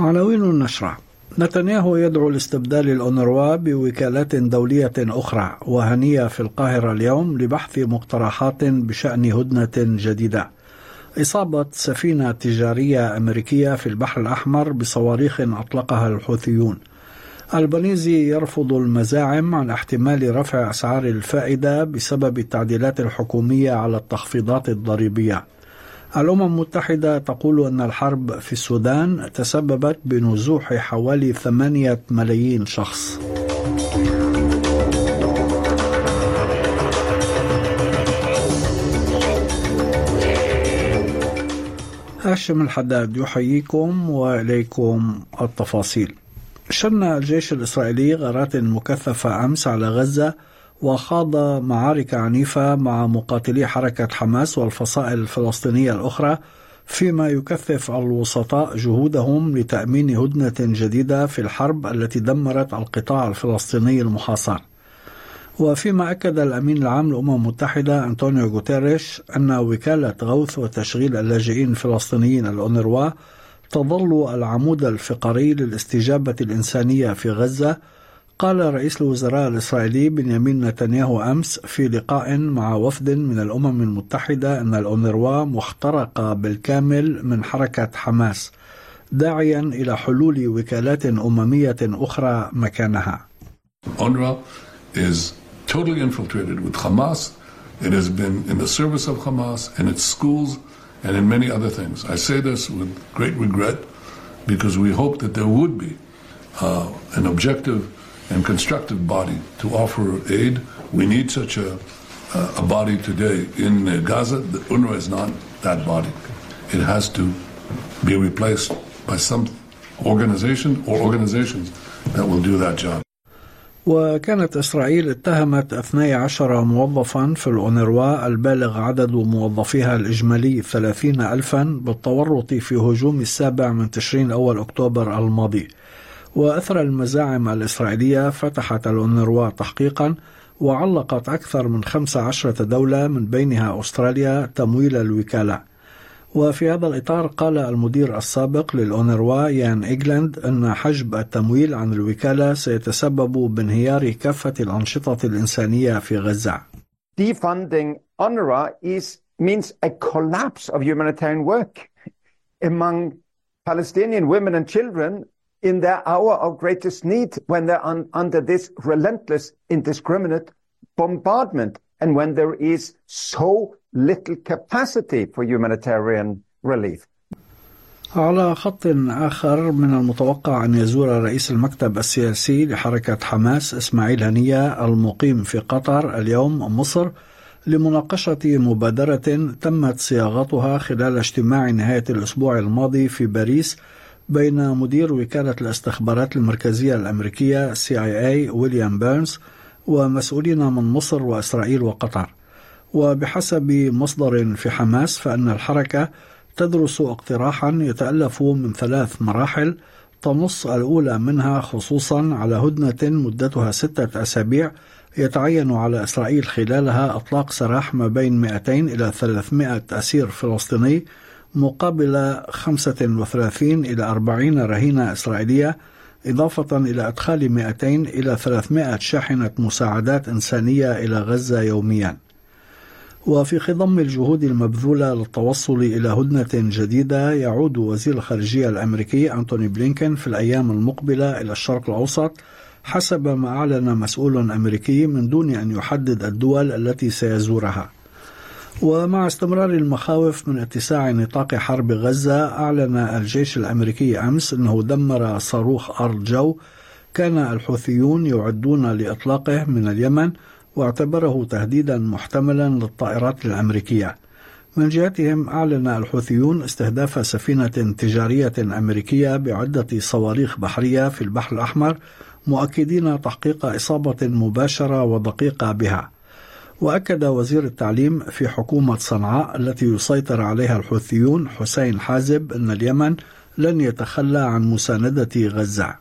عناوين النشرة. نتنياهو يدعو لاستبدال الأونروا بوكالات دولية أخرى وهنية في القاهرة اليوم لبحث مقترحات بشأن هدنة جديدة. إصابة سفينة تجارية أمريكية في البحر الأحمر بصواريخ أطلقها الحوثيون. البنيزي يرفض المزاعم عن احتمال رفع أسعار الفائدة بسبب التعديلات الحكومية على التخفيضات الضريبية. الأمم المتحدة تقول أن الحرب في السودان تسببت بنزوح حوالي ثمانية ملايين شخص. هاشم الحداد يحييكم وإليكم التفاصيل. شن الجيش الإسرائيلي غارات مكثفة أمس على غزة وخاض معارك عنيفة مع مقاتلي حركة حماس والفصائل الفلسطينية الأخرى فيما يكثف الوسطاء جهودهم لتأمين هدنة جديدة في الحرب التي دمرت القطاع الفلسطيني المحاصر. وفيما أكد الأمين العام للأمم المتحدة أنطونيو غوتيريش أن وكالة غوث وتشغيل اللاجئين الفلسطينيين الأونروا تظل العمود الفقري للاستجابة الإنسانية في غزة قال رئيس الوزراء الإسرائيلي بنيامين نتنياهو أمس في لقاء مع وفد من الأمم المتحدة أن الأونروا مخترقة بالكامل من حركة حماس داعيا إلى حلول وكالات أممية أخرى مكانها UNRWA is totally infiltrated with Hamas. It has been in the service of Hamas in its schools and in many other things. I say this with great regret because we hope that there would be uh, an objective and constructive body to offer aid. We need such a, a body today in Gaza. The UNRWA is not that body. It has to be replaced by some organization or organizations that will do that job. وكانت إسرائيل اتهمت 12 موظفا في الأونروا البالغ عدد موظفيها الإجمالي 30 ألفا بالتورط في هجوم السابع من تشرين أول أكتوبر الماضي وأثر المزاعم الإسرائيلية فتحت الأونروا تحقيقا وعلقت أكثر من 15 دولة من بينها أستراليا تمويل الوكالة وفي هذا الإطار قال المدير السابق للأونروا يان إيجلاند أن حجب التمويل عن الوكالة سيتسبب بانهيار كافة الأنشطة الإنسانية في غزة. Defunding UNRWA is, means a collapse of humanitarian work among Palestinian women and children in their hour of greatest need when they're un, under this relentless, indiscriminate bombardment and when there is so little capacity for humanitarian relief. على خط آخر من المتوقع أن يزور رئيس المكتب السياسي لحركة حماس إسماعيل هنية المقيم في قطر اليوم مصر لمناقشة مبادرة تمت صياغتها خلال اجتماع نهاية الأسبوع الماضي في باريس بين مدير وكالة الاستخبارات المركزية الأمريكية CIA ويليام بيرنز ومسؤولين من مصر وإسرائيل وقطر. وبحسب مصدر في حماس فإن الحركة تدرس اقتراحا يتألف من ثلاث مراحل تنص الأولى منها خصوصا على هدنة مدتها ستة أسابيع يتعين على إسرائيل خلالها إطلاق سراح ما بين 200 إلى 300 أسير فلسطيني مقابل 35 إلى 40 رهينة إسرائيلية إضافة إلى إدخال 200 إلى 300 شاحنة مساعدات إنسانية إلى غزة يومياً. وفي خضم الجهود المبذولة للتوصل إلى هدنة جديدة يعود وزير الخارجية الأمريكي أنتوني بلينكن في الأيام المقبلة إلى الشرق الأوسط حسب ما أعلن مسؤول أمريكي من دون أن يحدد الدول التي سيزورها. ومع استمرار المخاوف من اتساع نطاق حرب غزة أعلن الجيش الأمريكي أمس أنه دمر صاروخ أرض جو. كان الحوثيون يعدون لإطلاقه من اليمن واعتبره تهديدا محتملا للطائرات الأمريكية. من جهتهم أعلن الحوثيون استهداف سفينة تجارية أمريكية بعدة صواريخ بحرية في البحر الأحمر مؤكدين تحقيق إصابة مباشرة ودقيقة بها. وأكد وزير التعليم في حكومة صنعاء التي يسيطر عليها الحوثيون حسين حازب أن اليمن لن يتخلى عن مساندة غزة.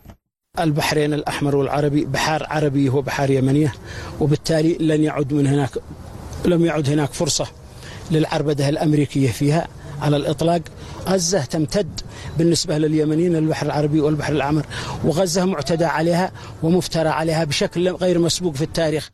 البحرين الأحمر والعربي بحار عربي هو بحار يمنية وبالتالي لن يعد من هناك لم يعد هناك فرصة للعربدة الأمريكية فيها على الإطلاق. غزة تمتد بالنسبة لليمنيين البحر العربي والبحر الأحمر وغزة معتدى عليها ومفترى عليها بشكل غير مسبوق في التاريخ.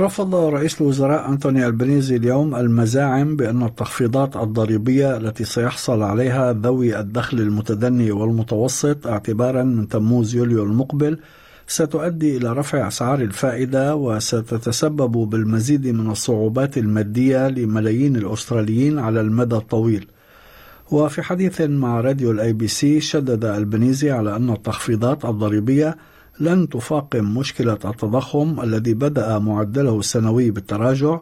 رفض رئيس الوزراء أنتوني البنيزي اليوم المزاعم بأن التخفيضات الضريبية التي سيحصل عليها ذوي الدخل المتدني والمتوسط اعتبارا من تموز يوليو المقبل ستؤدي إلى رفع أسعار الفائدة وستتسبب بالمزيد من الصعوبات المادية لملايين الأستراليين على المدى الطويل. وفي حديث مع راديو ال ABC شدد ألبانيزي على أن التخفيضات الضريبية لن تفاقم مشكلة التضخم الذي بدأ معدله السنوي بالتراجع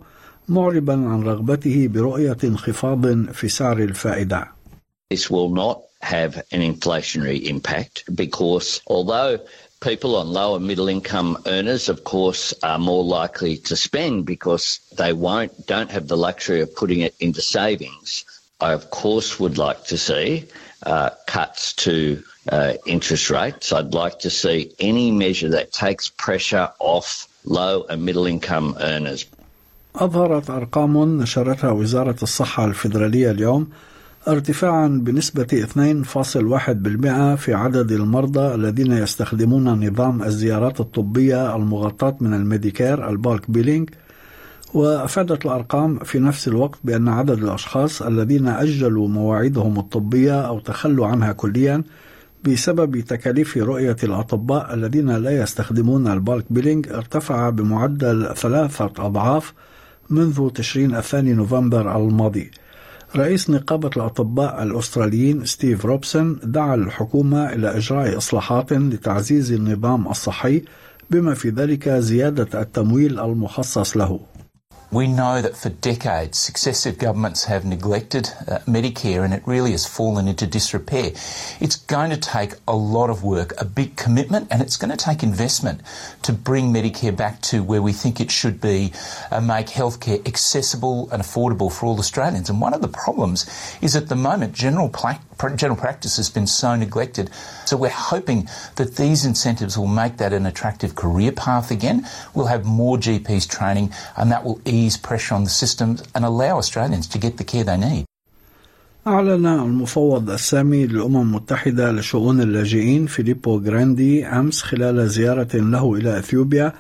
معربا عن رغبته برؤية انخفاض في سعر الفائدة. This will not have an inflationary impact because although people on lower middle income earners of course are more likely to spend because they won't don't have the luxury of putting it into savings. I of course would like to see uh, cuts to uh, interest rates. I'd like to see any measure that takes pressure off low and middle income earners. أظهرت أرقام نشرتها وزارة الصحة الفيدرالية اليوم ارتفاعا بنسبة 2.1% في عدد المرضى الذين يستخدمون نظام الزيارات الطبية المغطاة من الميديكير ال bulk billing وأفادت الأرقام في نفس الوقت بأن عدد الأشخاص الذين أجلوا مواعيدهم الطبية أو تخلوا عنها كليا بسبب تكاليف رؤية الأطباء الذين لا يستخدمون ال bulk billing ارتفع بمعدل ثلاثة أضعاف منذ تشرين الثاني نوفمبر الماضي. رئيس نقابة الأطباء الأستراليين ستيف روبسون دعا الحكومة إلى إجراء إصلاحات لتعزيز النظام الصحي بما في ذلك زيادة التمويل المخصص له. We know that for decades successive governments have neglected uh, Medicare and it really has fallen into disrepair. It's going to take a lot of work, a big commitment, and it's going to take investment to bring Medicare back to where we think it should be and make healthcare accessible and affordable for all Australians. And one of the problems is at the moment general pla- general practice has been so neglected. So we're hoping that these incentives will make that an attractive career path again. We'll have more GPs training and that will ease pressure on the systems and allow Australians to get the care they need. أعلن المفوض السامي للأمم المتحدة لشؤون اللاجئين فيليبو غراندي أمس خلال زيارة له إلى إثيوبيا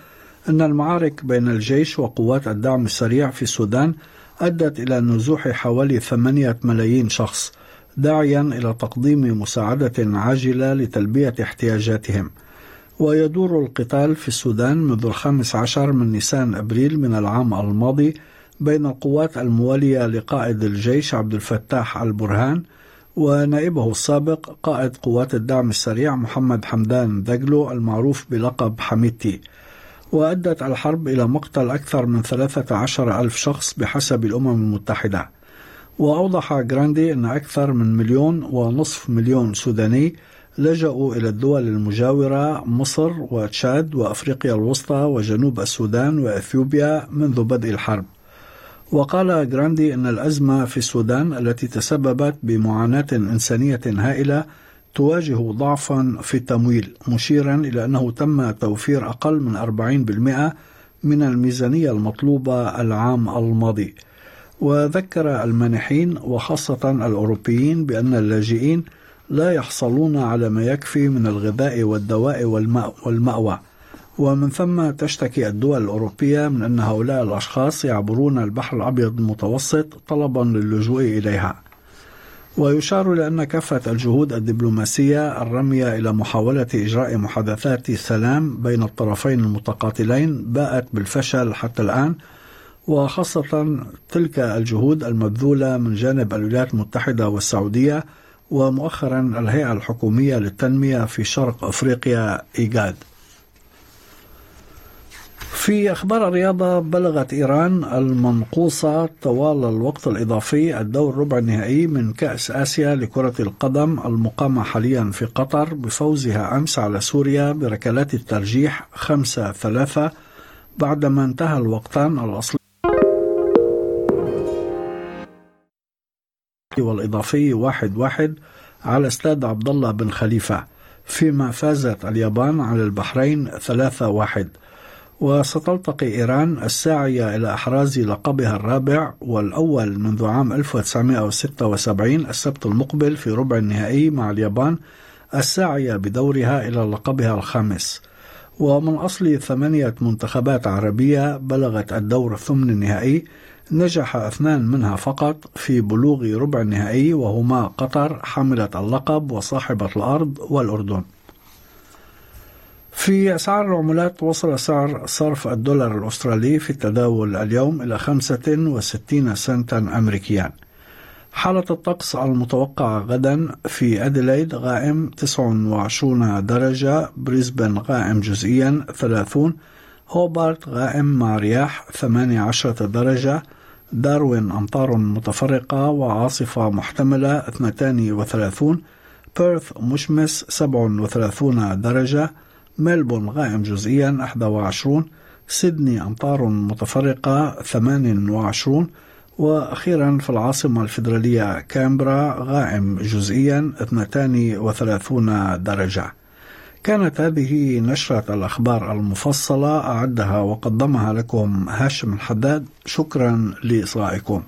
أن المعارك بين الجيش وقوات الدعم السريع في السودان أدت إلى نزوح حوالي ثمانية ملايين شخص داعيا إلى تقديم مساعدة عاجلة لتلبية احتياجاتهم ويدور القتال في السودان منذ الخامس عشر من نيسان أبريل من العام الماضي بين القوات الموالية لقائد الجيش عبد الفتاح البرهان ونائبه السابق قائد قوات الدعم السريع محمد حمدان دقلو المعروف بلقب حميتي وأدت الحرب إلى مقتل أكثر من 13 ألف شخص بحسب الأمم المتحدة. وأوضح جراندي أن أكثر من مليون ونصف مليون سوداني لجأوا إلى الدول المجاورة مصر وتشاد وأفريقيا الوسطى وجنوب السودان وإثيوبيا منذ بدء الحرب. وقال جراندي أن الأزمة في السودان التي تسببت بمعاناة إنسانية هائلة تواجه ضعفا في التمويل مشيرا إلى أنه تم توفير أقل من 40% من الميزانية المطلوبة العام الماضي. وذكر المانحين وخاصة الأوروبيين بأن اللاجئين لا يحصلون على ما يكفي من الغذاء والدواء والمأوى. ومن ثم تشتكي الدول الأوروبية من أن هؤلاء الأشخاص يعبرون البحر الأبيض المتوسط طلبا للجوء إليها. ويشار لأن كافة الجهود الدبلوماسية الرامية إلى محاولة إجراء محادثات سلام بين الطرفين المتقاتلين باءت بالفشل حتى الآن وخاصة تلك الجهود المبذولة من جانب الولايات المتحدة والسعودية ومؤخرا الهيئة الحكومية للتنمية في شرق أفريقيا إيجاد. في أخبار الرياضة بلغت إيران المنقوصة طوال الوقت الإضافي الدور ربع النهائي من كأس آسيا لكرة القدم المقامة حاليا في قطر بفوزها أمس على سوريا بركلات الترجيح خمسة ثلاثة بعدما انتهى الوقتان الأصلي. والإضافي واحد واحد على استاد عبد الله بن خليفة فيما فازت اليابان على البحرين ثلاثة واحد. وستلتقي إيران الساعية إلى إحراز لقبها الرابع والأول منذ عام 1976 السبت المقبل في ربع النهائي مع اليابان الساعية بدورها إلى لقبها الخامس. ومن أصل ثمانية منتخبات عربية بلغت الدور الثمن النهائي نجح اثنان منها فقط في بلوغ ربع النهائي وهما قطر حاملة اللقب وصاحبة الأرض والأردن. في أسعار العملات وصل سعر صرف الدولار الأسترالي في التداول اليوم إلى 65 سنتا أمريكيا. حالة الطقس المتوقعة غدا في أديلايد غائم 29 درجة بريسبن غائم جزئيا 30 هوبارت غائم مع رياح 18 درجة داروين أمطار متفرقة وعاصفة محتملة 32 بيرث مشمس 37 درجة ملبون غائم جزئيا 21 سيدني أمطار متفرقة 28 وأخيرا في العاصمة الفيدرالية كامبرا غائم جزئيا 32 درجة. كانت هذه نشرة الأخبار المفصلة أعدها وقدمها لكم هاشم الحداد. شكرا لإصغائكم.